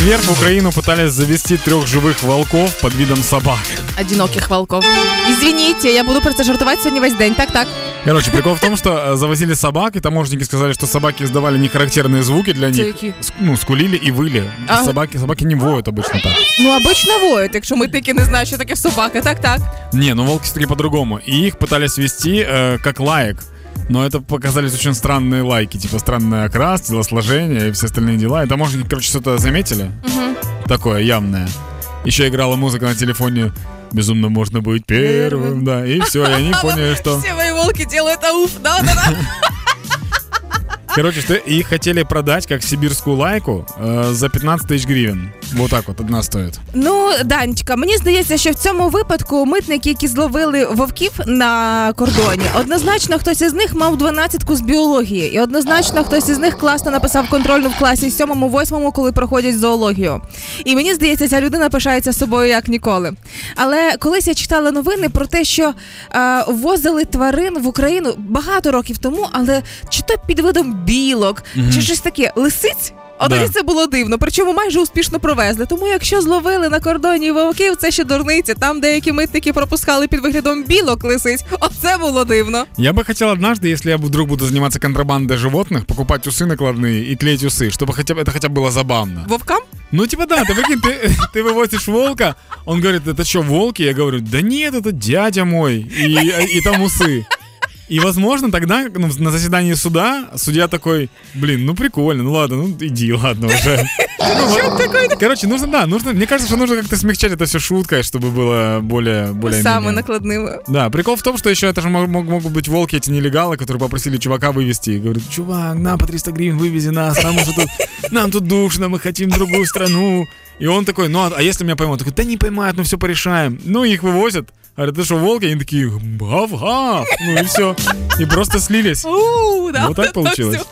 четверг в Украину пытались завести трех живых волков под видом собак. Одиноких волков. Извините, я буду про це жартувати сьогодні весь день. Так, так. Короче, прикол в том, что э, завозили собак, и таможенники сказали, что собаки издавали нехарактерные звуки для них. Ну, скулили и выли. Ага. Собаки, собаки не воют обычно так. Ну, обично воють, якщо ми таки не знаємо, що таке собака. Так, так. Не, ну волки все-таки по-другому. И их пытались вести э, как лаек. Но это показались очень странные лайки, типа странный окрас, телосложение и все остальные дела. И таможенники, короче, что-то заметили. Такое явное. Еще играла музыка на телефоне. Безумно можно быть первым, да. И все, и они поняли, что... Всі мої волки делают ауф. Да, да, да. Короче, что их хотели продать как сибирскую лайку э, за 15 тысяч гривен. Вот так вот одна стоит. Ну, Данечка, мені здається, що в цьому випадку митники, які зловили вовків на кордоні, однозначно хтось із них мав 12-ку з біології, і однозначно хтось із них класно написав контрольну в класі 7-8, коли проходять зоологію. І мені здається, ця людина пишається собою як ніколи. Але колись я читала новини про те, що е, ввозили тварин в Україну багато років тому, але чи то під видом білок, чи щось таке лисиць. От Да. мені це було дивно, причому майже успішно провезли. Тому якщо зловили на кордоні вовків, це ще дурниці. Там деякі митники пропускали під виглядом білок лисиць. Оце було дивно. Я бы хотел однажды, если я вдруг буду заниматься контрабандой животных, покупать усы накладные и клеить усы, чтобы хотя бы это хотя бы было забавно. Вовкам? Ну, типа, да, ты прикинь, ты, ты вывозишь волка, он говорит, это что, волки? Я говорю, да нет, это дядя мой, и, и там усы. И, возможно, тогда ну, на заседании суда судья такой, блин, ну прикольно, ну ладно, ну иди, ладно уже. Ну. Короче, нужно, да, нужно, мне кажется, что нужно как-то смягчать это все шуткой, чтобы было более, более Саме накладними. Да, прикол в том, что еще это же мог- мог- могут быть волки, эти нелегалы, которые попросили чувака вывести. И говорят, чувак, на по 300 гривен вывези нас, нам уже тут, нам тут душно, мы хотим другую страну. И он такой, ну а, а если меня поймут? Такой, да не поймают, ну все порешаем. Ну их вывозят. Говорят, ты что, волки? Они такие, гав-гав. Ну и все. И просто слились. Вот так то получилось.